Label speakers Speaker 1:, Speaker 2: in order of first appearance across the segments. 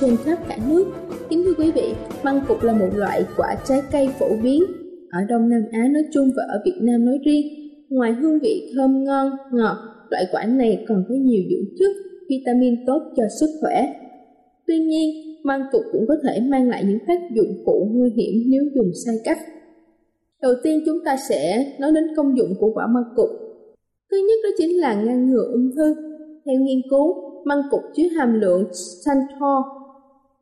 Speaker 1: Trên khắp cả nước. Kính thưa quý vị, măng cụt là một loại quả trái cây phổ biến ở Đông Nam Á nói chung và ở Việt Nam nói riêng. Ngoài hương vị thơm ngon, ngọt, loại quả này còn có nhiều dưỡng chất, vitamin tốt cho sức khỏe. Tuy nhiên, măng cụt cũng có thể mang lại những tác dụng phụ nguy hiểm nếu dùng sai cách. Đầu tiên chúng ta sẽ nói đến công dụng của quả măng cụt. Thứ nhất đó chính là ngăn ngừa ung thư. Theo nghiên cứu, măng cụt chứa hàm lượng xanthor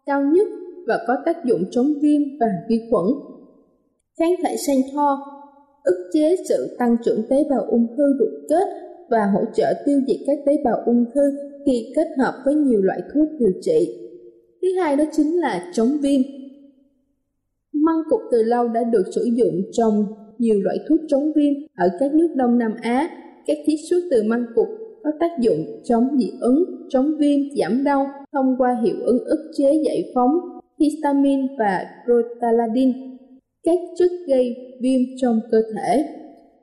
Speaker 1: cao nhất và có tác dụng chống viêm và vi khuẩn. Kháng thể xanthol ức chế sự tăng trưởng tế bào ung thư ruột kết và hỗ trợ tiêu diệt các tế bào ung thư khi kết hợp với nhiều loại thuốc điều trị. Thứ hai đó chính là chống viêm. Măng cụt từ lâu đã được sử dụng trong nhiều loại thuốc chống viêm ở các nước Đông Nam Á. Các chiết xuất từ măng cụt có tác dụng chống dị ứng, chống viêm, giảm đau thông qua hiệu ứng ức chế giải phóng histamine và protaladin các chất gây viêm trong cơ thể.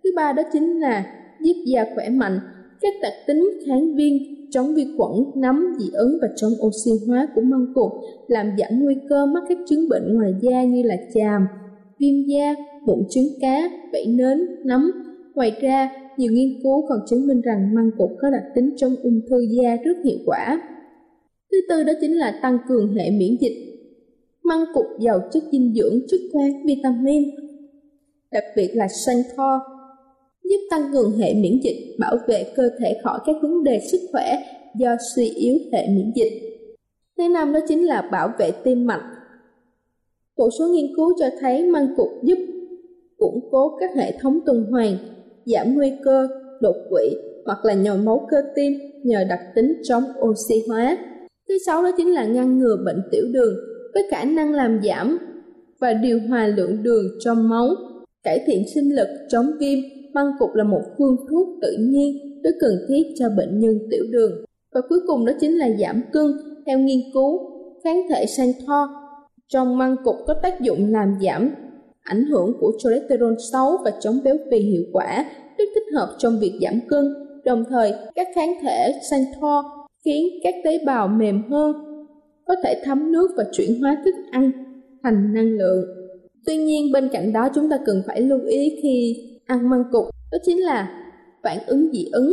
Speaker 1: Thứ ba đó chính là giúp da khỏe mạnh, các đặc tính kháng viêm, chống vi khuẩn, nấm, dị ứng và chống oxy hóa của măng cụt làm giảm nguy cơ mắc các chứng bệnh ngoài da như là chàm, viêm da, mụn trứng cá, vảy nến, nấm. Ngoài ra, nhiều nghiên cứu còn chứng minh rằng măng cụt có đặc tính chống ung thư da rất hiệu quả. Thứ tư đó chính là tăng cường hệ miễn dịch. Măng cụt giàu chất dinh dưỡng, chất khoáng, vitamin, đặc biệt là xanthol, giúp tăng cường hệ miễn dịch, bảo vệ cơ thể khỏi các vấn đề sức khỏe do suy yếu hệ miễn dịch. Thứ năm đó chính là bảo vệ tim mạch. Một số nghiên cứu cho thấy măng cụt giúp củng cố các hệ thống tuần hoàn, giảm nguy cơ đột quỵ hoặc là nhồi máu cơ tim nhờ đặc tính chống oxy hóa. Thứ sáu đó chính là ngăn ngừa bệnh tiểu đường với khả năng làm giảm và điều hòa lượng đường trong máu, cải thiện sinh lực, chống viêm. Măng cụt là một phương thuốc tự nhiên rất cần thiết cho bệnh nhân tiểu đường. Và cuối cùng đó chính là giảm cân. Theo nghiên cứu, kháng thể xanthol trong măng cụt có tác dụng làm giảm ảnh hưởng của cholesterol xấu và chống béo phì hiệu quả rất thích hợp trong việc giảm cân. Đồng thời, các kháng thể xanthol khiến các tế bào mềm hơn, có thể thấm nước và chuyển hóa thức ăn thành năng lượng. Tuy nhiên, bên cạnh đó chúng ta cần phải lưu ý khi ăn măng cụt, đó chính là phản ứng dị ứng.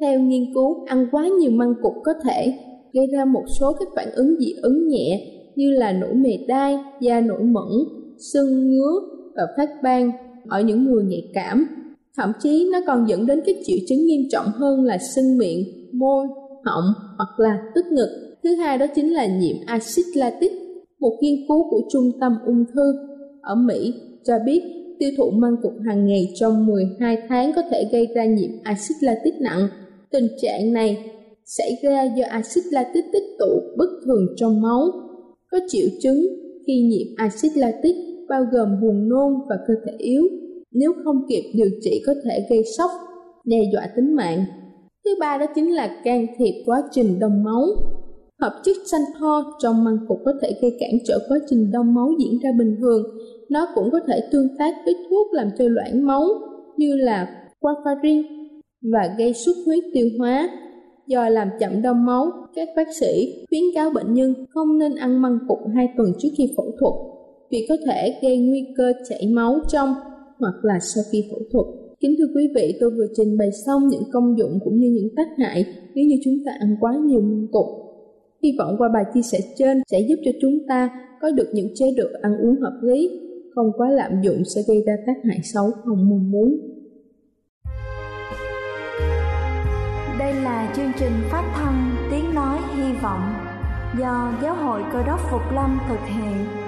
Speaker 1: Theo nghiên cứu, ăn quá nhiều măng cụt có thể gây ra một số các phản ứng dị ứng nhẹ như là nổi mề đai, da nổi mẩn, sưng ngứa và phát ban ở những người nhạy cảm. Thậm chí nó còn dẫn đến các triệu chứng nghiêm trọng hơn là sưng miệng, môi, họng hoặc là tức ngực. Thứ hai đó chính là nhiễm axit lactic. Một nghiên cứu của Trung tâm ung thư ở Mỹ cho biết tiêu thụ măng cụt hàng ngày trong 12 tháng có thể gây ra nhiễm axit lactic nặng. Tình trạng này xảy ra do axit lactic tích tụ bất thường trong máu. Có triệu chứng khi nhiễm axit lactic bao gồm buồn nôn và cơ thể yếu.
Speaker 2: nếu không kịp điều trị có thể gây sốc, đe dọa tính mạng. Thứ ba đó chính là can thiệp quá trình đông máu. Hợp chất xanh xantho trong măng cục có thể gây cản trở quá trình đông máu diễn ra bình thường. Nó cũng có thể tương tác với thuốc làm cho loãng máu như là warfarin và gây xuất huyết tiêu hóa. Do làm chậm đông máu, các bác sĩ khuyến cáo bệnh nhân không nên ăn măng cục 2 tuần trước khi phẫu thuật vì có thể gây nguy cơ chảy máu trong hoặc là sau khi phẫu thuật. Kính thưa quý vị, tôi vừa trình bày xong những công dụng cũng như những tác hại nếu như chúng ta ăn quá nhiều măng cục. Hy vọng qua bài chia sẻ trên sẽ giúp cho chúng ta có được những chế độ ăn uống hợp lý, không quá lạm dụng sẽ gây ra tác hại xấu không mong muốn.
Speaker 3: Đây là chương trình phát thanh Tiếng Nói Hy Vọng do Giáo hội Cơ đốc Phục Lâm thực hiện.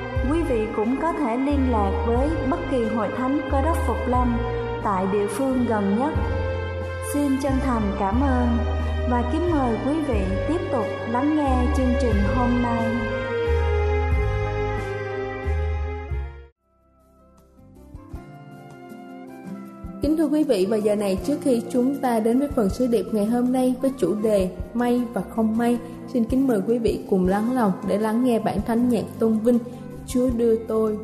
Speaker 3: quý vị cũng có thể liên lạc với bất kỳ hội thánh cơ đốc Phục Lâm tại địa phương gần nhất. Xin chân thành cảm ơn và kính mời quý vị tiếp tục lắng nghe chương trình hôm nay.
Speaker 2: Kính thưa quý vị, vào giờ này trước khi chúng ta đến với phần sứ điệp ngày hôm nay với chủ đề May và không may, xin kính mời quý vị cùng lắng lòng để lắng nghe bản thánh nhạc tôn vinh Chúa đưa tôi.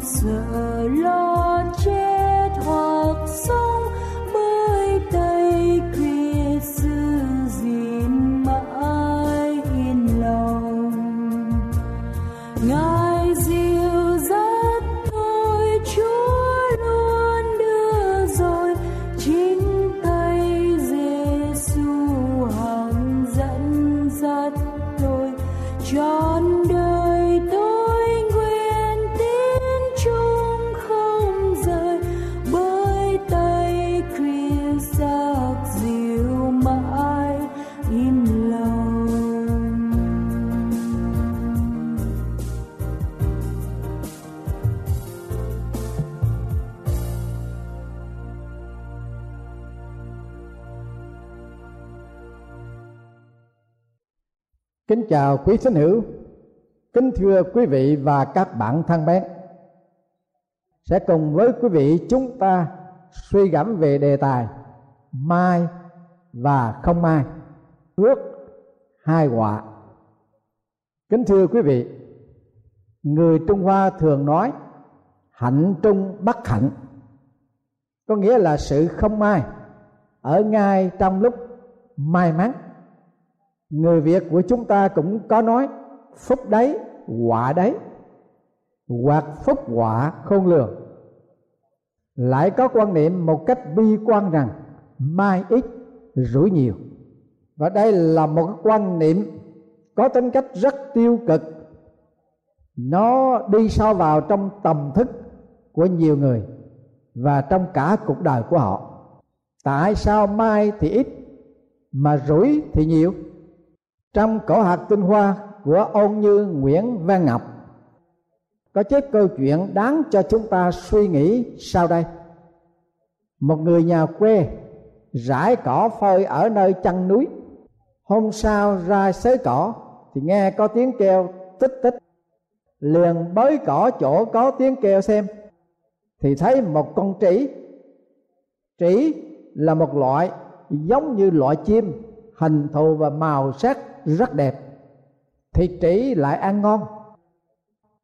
Speaker 4: 色楼
Speaker 5: Kính chào quý thính hữu, kính thưa quý vị và các bạn thân mến. Sẽ cùng với quý vị chúng ta suy gẫm về đề tài mai và không mai, ước hai họa. Kính thưa quý vị, người Trung Hoa thường nói hạnh trung bất hạnh, có nghĩa là sự không mai ở ngay trong lúc may mắn người việt của chúng ta cũng có nói, phúc đấy, quả đấy. Hoặc, phúc quả không lường. Lại có quan niệm một cách bi quan rằng, mai ít rủi nhiều. Và đây là một quan niệm có tính cách rất tiêu cực. Nó đi sâu vào trong tầm thức của nhiều người và trong cả cuộc đời của họ. Tại sao mai thì ít mà rủi thì nhiều? Trong cổ hạt tinh hoa của ôn như nguyễn văn ngọc. Có chép câu chuyện đáng cho chúng ta suy nghĩ sau đây. Một người nhà quê rải cỏ phơi ở nơi chân núi. Hôm sau ra xới cỏ thì nghe có tiếng kêu tích tích. Liền bới cỏ chỗ có tiếng kêu xem. Thì thấy một con trĩ. Trĩ là một loại giống như loại chim, hình thù và màu sắc rất đẹp thịt trĩ lại ăn ngon.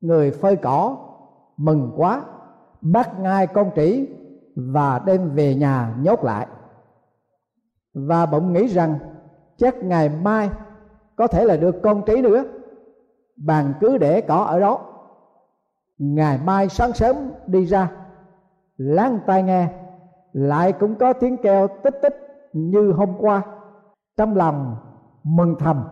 Speaker 5: Người phơi cỏ mừng quá, bắt ngay con trĩ và đem về nhà nhốt lại. Và bỗng nghĩ rằng, chắc ngày mai có thể là được con trĩ nữa. Bàn cứ để cỏ ở đó. Ngày mai sáng sớm đi ra, lắng tai nghe, lại cũng có tiếng kêu tích tích như hôm qua. Trong lòng mừng thầm.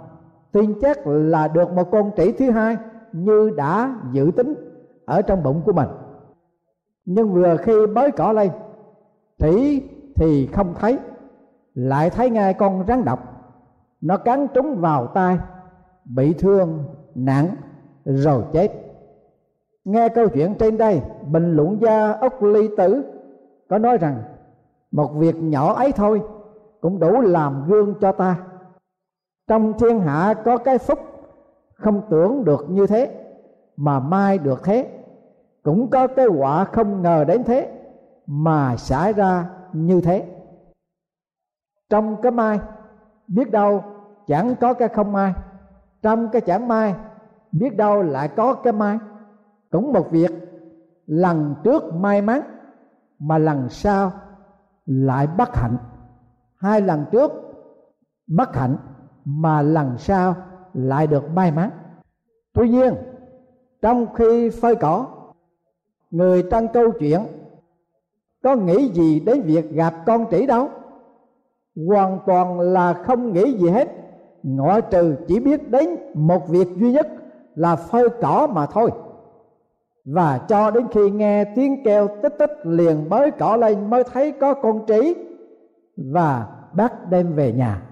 Speaker 5: Tin chắc là được một con trĩ thứ hai như đã dự tính ở trong bụng của mình. Nhưng vừa khi bới cỏ lên, trĩ thì không thấy, lại thấy ngay con rắn độc. Nó cắn trúng vào tay bị thương, nặng, rồi chết. Nghe câu chuyện trên đây, bình luận gia ốc ly tử có nói rằng, một việc nhỏ ấy thôi cũng đủ làm gương cho ta trong thiên hạ có cái phúc, không tưởng được như thế, mà mai được thế. Cũng có cái quả không ngờ đến thế, mà xảy ra như thế. Trong cái mai, biết đâu chẳng có cái không mai. Trong cái chẳng mai, biết đâu lại có cái mai. Cũng một việc, lần trước may mắn, mà lần sau lại bất hạnh. Hai lần trước bất hạnh mà lần sau lại được may mắn. Tuy nhiên, trong khi phơi cỏ, người trong câu chuyện có nghĩ gì đến việc gặp con trĩ đâu? Hoàn toàn là không nghĩ gì hết. Ngoại trừ chỉ biết đến một việc duy nhất là phơi cỏ mà thôi. Và cho đến khi nghe tiếng kêu tích tích liền bới cỏ lên mới thấy có con trĩ và bắt đem về nhà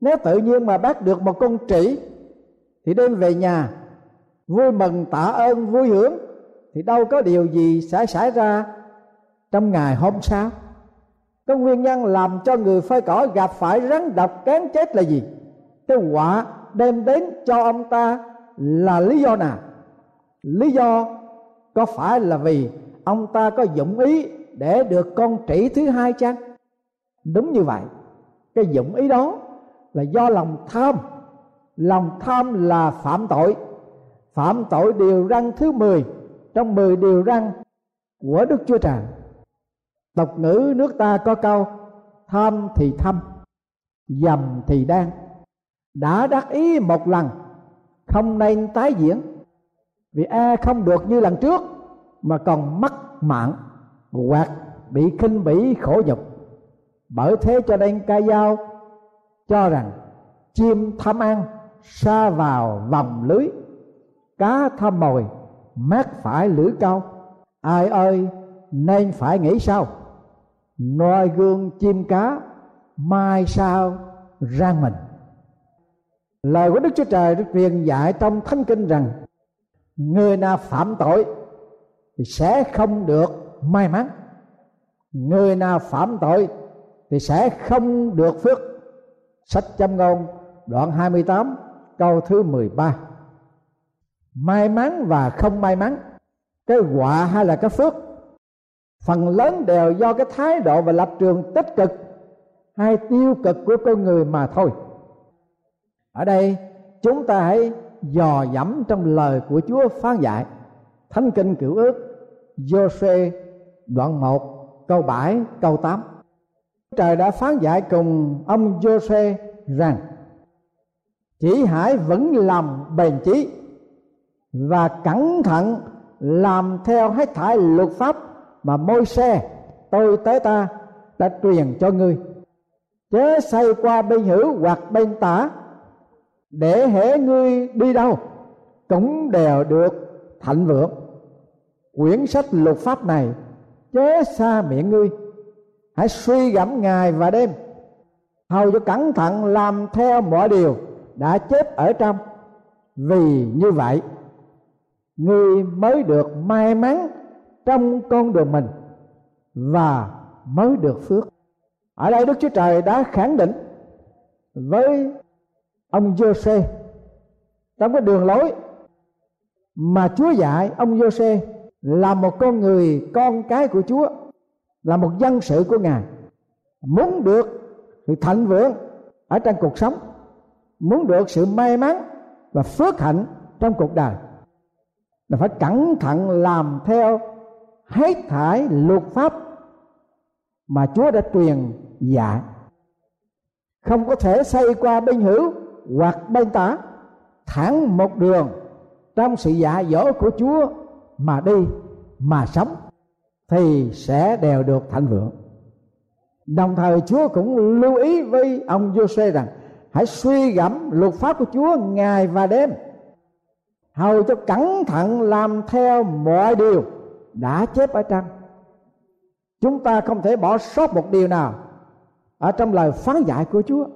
Speaker 5: nếu tự nhiên mà bác được một con trĩ, thì đem về nhà, vui mừng, tạ ơn, vui hưởng, thì đâu có điều gì sẽ xảy ra trong ngày hôm sau. Cái nguyên nhân làm cho người phơi cỏ gặp phải rắn độc cán chết là gì? Cái quả đem đến cho ông ta là lý do nào? Lý do có phải là vì ông ta có dụng ý để được con trĩ thứ hai chăng? Đúng như vậy, cái dụng ý đó là do lòng tham. Lòng tham là phạm tội. Phạm tội điều răn thứ 10 trong mười điều răn của Đức Chúa Trời. Tộc ngữ nước ta có câu tham thì thâm, dầm thì đang. Đã đắc ý một lần không nên tái diễn. Vì e không được như lần trước mà còn mất mạng hoặc bị khinh bỉ khổ nhục. Bởi thế cho nên ca dao cho rằng chim tham ăn xa vào vòng lưới, cá tham mồi mát phải lưỡi câu ai ơi, nên phải nghĩ sao? Noi gương chim cá mai sao rang mình. Lời của đức chúa trời được truyền dạy trong thánh kinh rằng, người nào phạm tội thì sẽ không được may mắn. Người nào phạm tội thì sẽ không được phước sách châm ngôn, đoạn 28 câu thứ 13 may mắn và không may mắn, cái họa hay là cái phước? Phần lớn đều do cái thái độ và lập trường tích cực hay tiêu cực của con người mà thôi. Ở đây, chúng ta hãy dò dẫm trong lời của Chúa phán dạy. Thánh kinh cựu ước, Giô-xê, đoạn 1 câu 7 câu 8 Trời đã phán dạy cùng ông Jose rằng, chỉ hãy vẫn lòng bền chí và cẩn thận làm theo hết thải luật pháp mà môi xe tôi tới ta, đã truyền cho ngươi. Chớ xây qua bên hữu hoặc bên tả, để hễ ngươi đi đâu cũng đều được thạnh vượng. Quyển sách luật pháp này chớ xa miệng ngươi hãy suy gẫm ngày và đêm. Hầu cho cẩn thận làm theo mọi điều đã chép ở trong. Vì như vậy, ngươi mới được may mắn trong con đường mình và mới được phước. Ở đây đức chúa trời đã khẳng định với ông Jose trong cái đường lối mà Chúa dạy, ông Jose là một con người con cái của Chúa là một dân sự của Ngài. Muốn được sự thịnh vượng ở trong cuộc sống, muốn được sự may mắn và phước hạnh trong cuộc đời, là phải cẩn thận làm theo hết thải luật pháp mà Chúa đã truyền dạy. Không có thể xây qua bên hữu hoặc bên tả, thẳng một đường trong sự dạ dỗ của Chúa mà đi, mà sống thì sẽ đều được thạnh vượng. Đồng thời Chúa cũng lưu ý với ông Giô-xê rằng, hãy suy gẫm luật pháp của Chúa ngày và đêm. Hầu cho cẩn thận làm theo mọi điều đã chép ở trong. Chúng ta không thể bỏ sót một điều nào ở trong lời phán dạy của Chúa,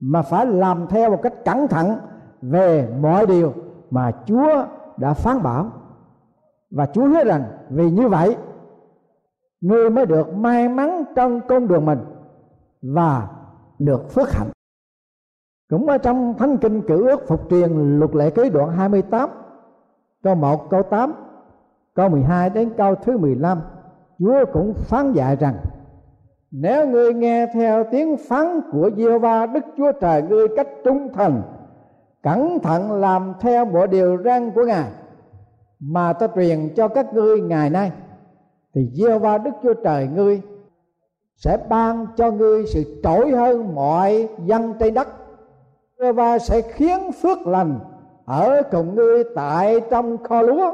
Speaker 5: mà phải làm theo một cách cẩn thận về mọi điều mà Chúa đã phán bảo. Và Chúa hứa rằng vì như vậy ngươi mới được may mắn trong con đường mình và được phước hạnh. Cũng ở trong thánh kinh cử ước phục truyền luật lệ ký đoạn 28 câu 1 câu 8 câu 12 đến câu thứ 15 Chúa cũng phán dạy rằng, nếu ngươi nghe theo tiếng phán của diêu va đức chúa trời ngươi cách trung thành cẩn thận làm theo mọi điều răn của ngài, mà ta truyền cho các ngươi ngày nay thì gieo va đức chúa trời ngươi sẽ ban cho ngươi sự trỗi hơn mọi dân trên đất giê va sẽ khiến phước lành ở cùng ngươi tại trong kho lúa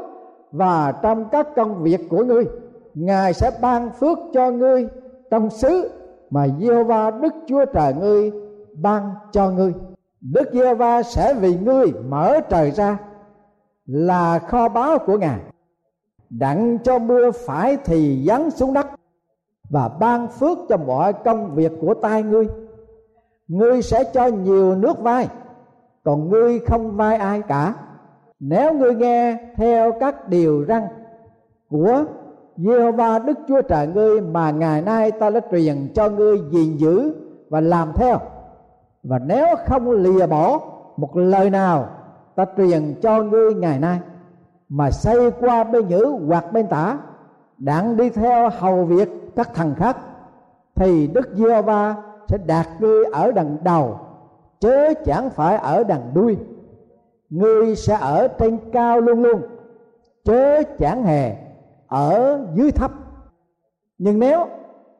Speaker 5: và trong các công việc của ngươi. Ngài sẽ ban phước cho ngươi trong xứ mà giê va đức chúa trời ngươi ban cho ngươi. Đức giê va sẽ vì ngươi mở trời ra là kho báu của ngài đặng cho mưa phải thì giáng xuống đất và ban phước cho mọi công việc của tay ngươi. Ngươi sẽ cho nhiều nước vai, còn ngươi không vai ai cả. Nếu ngươi nghe theo các điều răn của Giê-hô-va Đức Chúa Trời ngươi mà ngày nay ta đã truyền cho ngươi gìn giữ và làm theo. Và nếu không lìa bỏ một lời nào ta truyền cho ngươi ngày nay mà xây qua bên nhữ hoặc bên tả, đặng đi theo hầu việc các thằng khác, thì Đức giê va sẽ đạt ngươi ở đằng đầu chớ chẳng phải ở đằng đuôi. Ngươi sẽ ở trên cao luôn luôn chớ chẳng hề ở dưới thấp. Nhưng nếu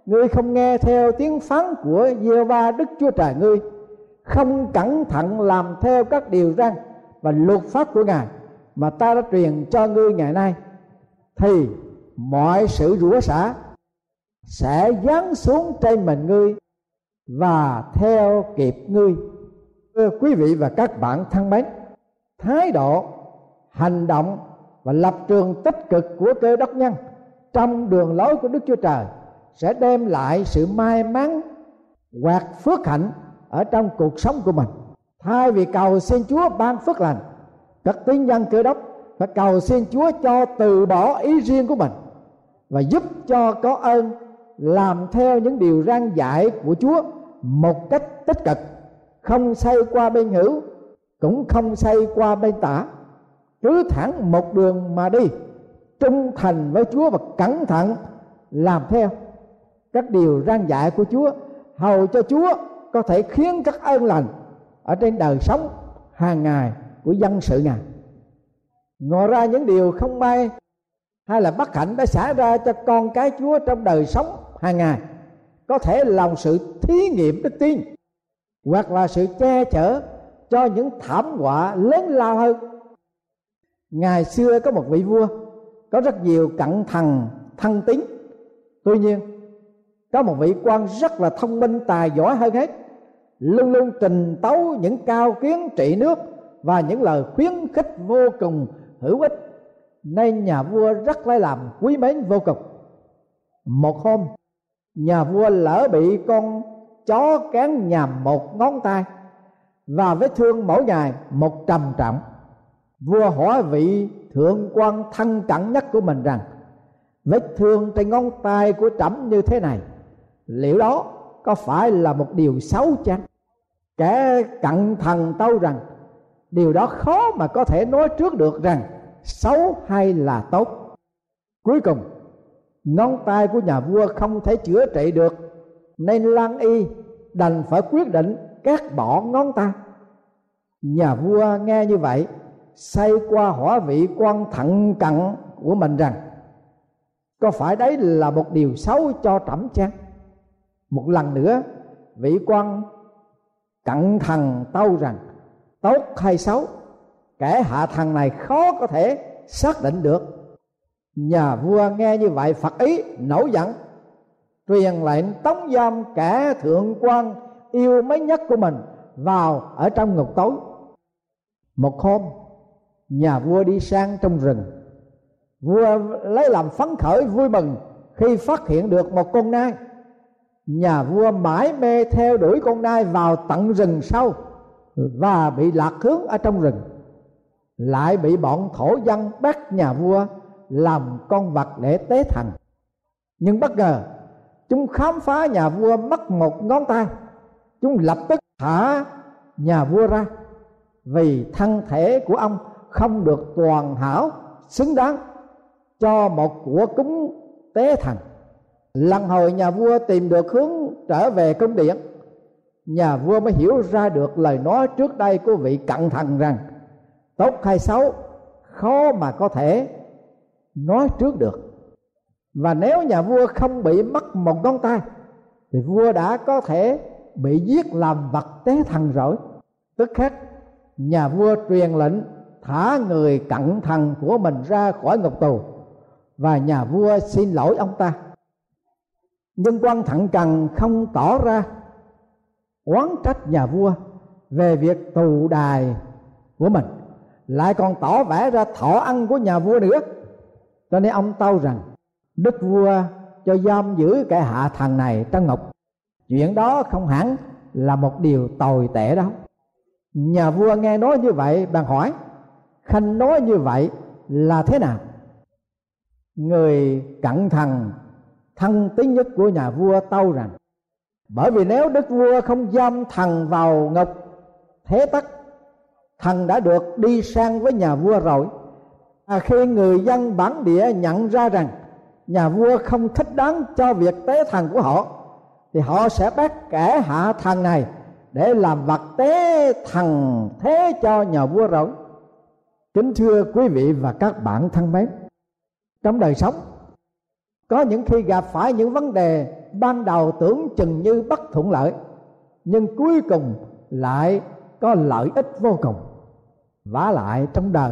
Speaker 5: ngươi không nghe theo tiếng phán của giê va đức chúa trời ngươi, không cẩn thận làm theo các điều răn và luật pháp của ngài mà ta đã truyền cho ngươi ngày nay, thì mọi sự rủa xả sẽ giáng xuống trên mình ngươi và theo kịp ngươi. Thưa quý vị và các bạn thân mến, thái độ, hành động và lập trường tích cực của cơ đốc nhân trong đường lối của đức chúa trời sẽ đem lại sự may mắn hoặc phước hạnh ở trong cuộc sống của mình. Thay vì cầu xin chúa ban phước lành các tín nhân cơ đốc phải cầu xin chúa cho từ bỏ ý riêng của mình và giúp cho có ơn làm theo những điều răn dạy của chúa một cách tích cực, không xây qua bên hữu, cũng không xây qua bên tả. Cứ thẳng một đường mà đi, trung thành với chúa và cẩn thận làm theo các điều răn dạy của chúa, hầu cho chúa có thể khiến các ơn lành ở trên đời sống hàng ngày của dân sự ngài ngồi ra những điều không may, hay là bất hạnh đã xảy ra cho con cái chúa trong đời sống hàng ngày, có thể lòng sự thí nghiệm đức tin, hoặc là sự che chở cho những thảm họa lớn lao hơn. Ngày xưa có một vị vua, có rất nhiều cận thần, thân tín. Tuy nhiên, có một vị quan rất là thông minh, tài giỏi hơn hết, luôn luôn trình tấu những cao kiến trị nước và những lời khuyến khích vô cùng hữu ích nên nhà vua rất lấy làm quý mến vô cùng. Một hôm, nhà vua lỡ bị con chó cán nhằm một ngón tay và vết thương mỗi ngày một trầm trọng. Vua hỏi vị thượng quan thân cận nhất của mình rằng, vết thương trên ngón tay của trẫm như thế này, liệu đó có phải là một điều xấu chăng? Kẻ cận thần tâu rằng điều đó khó mà có thể nói trước được rằng xấu hay là tốt. Cuối cùng, ngón tay của nhà vua không thể chữa trị được, nên lan y đành phải quyết định cắt bỏ ngón tay. Nhà vua nghe như vậy, say qua hỏa vị quan thận cận của mình rằng, có phải đấy là một điều xấu cho trẫm chăng? Một lần nữa, vị quan cận thần tâu rằng tốt hay xấu, kẻ hạ thần này khó có thể xác định được. Nhà vua nghe như vậy, phật ý, nổi giận. Truyền lệnh tống giam kẻ thượng quan yêu mấy nhất của mình vào ở trong ngục tối. Một hôm, nhà vua đi sang trong rừng. Vua lấy làm phấn khởi, vui mừng khi phát hiện được một con nai. Nhà vua mãi mê theo đuổi con nai vào tận rừng sâu và bị lạc hướng ở trong rừng. Lại bị bọn thổ dân bắt nhà vua làm con vật để tế thần nhưng bất ngờ, chúng khám phá nhà vua mất một ngón tay. Chúng lập tức thả nhà vua ra. Vì thân thể của ông không được toàn hảo, xứng đáng cho một của cúng tế thần lần hồi nhà vua tìm được hướng trở về cung điện nhà vua mới hiểu ra được lời nói trước đây của vị cận thần rằng, tốt hay xấu, khó mà có thể nói trước được. Và nếu nhà vua không bị mất một ngón tay, thì vua đã có thể bị giết làm vật tế thần rồi. Tức khắc, nhà vua truyền lệnh thả người cận thần của mình ra khỏi ngục tù, và nhà vua xin lỗi ông ta. Nhưng quan thận cần không tỏ ra oán trách nhà vua về việc tù đài của mình. Lại còn tỏ vẻ ra thọ ăn của nhà vua nữa. Cho nên ông tâu rằng, đức vua cho giam giữ kẻ hạ thần này trong ngục. Chuyện đó không hẳn là một điều tồi tệ đâu. Nhà vua nghe nói như vậy, bèn hỏi, khanh nói như vậy là thế nào? Người cẩn thận, thân tín nhất của nhà vua tâu rằng bởi vì nếu đức vua không giam thần vào ngục thế tắc thần đã được đi sang với nhà vua rồi. À, khi người dân bản địa nhận ra rằng nhà vua không thích đáng cho việc tế thần của họ thì họ sẽ bắt kẻ hạ thần này để làm vật tế thần thế cho nhà vua rồi. Kính thưa quý vị và các bạn thân mến trong đời sống có những khi gặp phải những vấn đề ban đầu tưởng chừng như bất thuận lợi, nhưng cuối cùng lại có lợi ích vô cùng. Vả lại trong đời,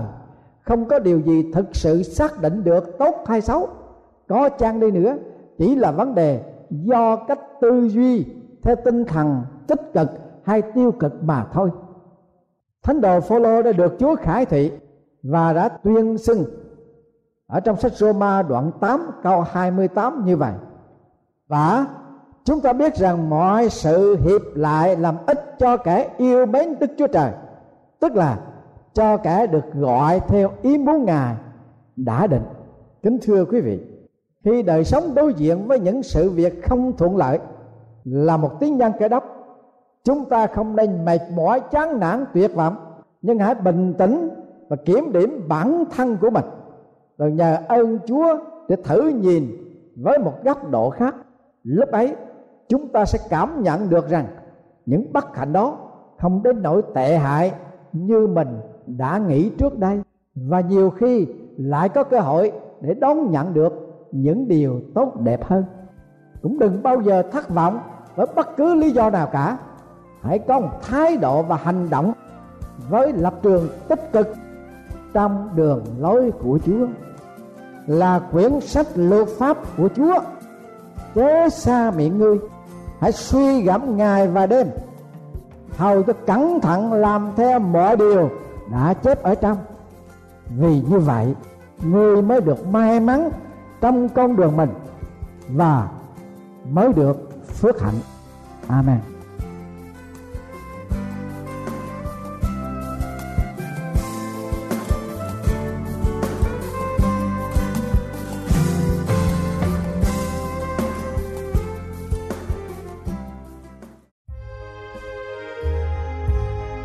Speaker 5: không có điều gì thực sự xác định được tốt hay xấu, có chăng đi nữa, chỉ là vấn đề do cách tư duy theo tinh thần tích cực hay tiêu cực mà thôi. Thánh đồ Phaolô đã được Chúa khải thị và đã tuyên xưng. Ở trong sách Roma đoạn 8 câu 28 như vậy và chúng ta biết rằng mọi sự hiệp lại làm ích cho kẻ yêu mến Đức Chúa Trời. Tức là cho kẻ được gọi theo ý muốn Ngài đã định. Kính thưa quý vị khi đời sống đối diện với những sự việc không thuận lợi là một tiếng nhân kẻ đốc chúng ta không nên mệt mỏi chán nản tuyệt vọng nhưng hãy bình tĩnh và kiểm điểm bản thân của mình. Rồi nhờ ơn Chúa để thử nhìn với một góc độ khác lúc ấy, chúng ta sẽ cảm nhận được rằng những bất hạnh đó không đến nỗi tệ hại như mình đã nghĩ trước đây. Và nhiều khi lại có cơ hội để đón nhận được những điều tốt đẹp hơn. Cũng đừng bao giờ thất vọng với bất cứ lý do nào cả. Hãy có một thái độ và hành động với lập trường tích cực trong đường lối của Chúa. Là quyển sách luật pháp của Chúa chớ xa miệng ngươi. Hãy suy gẫm ngày và đêm. Hầu cho cẩn thận làm theo mọi điều đã chép ở trong. Vì như vậy, ngươi mới được may mắn trong con đường mình và mới được phước hạnh. Amen.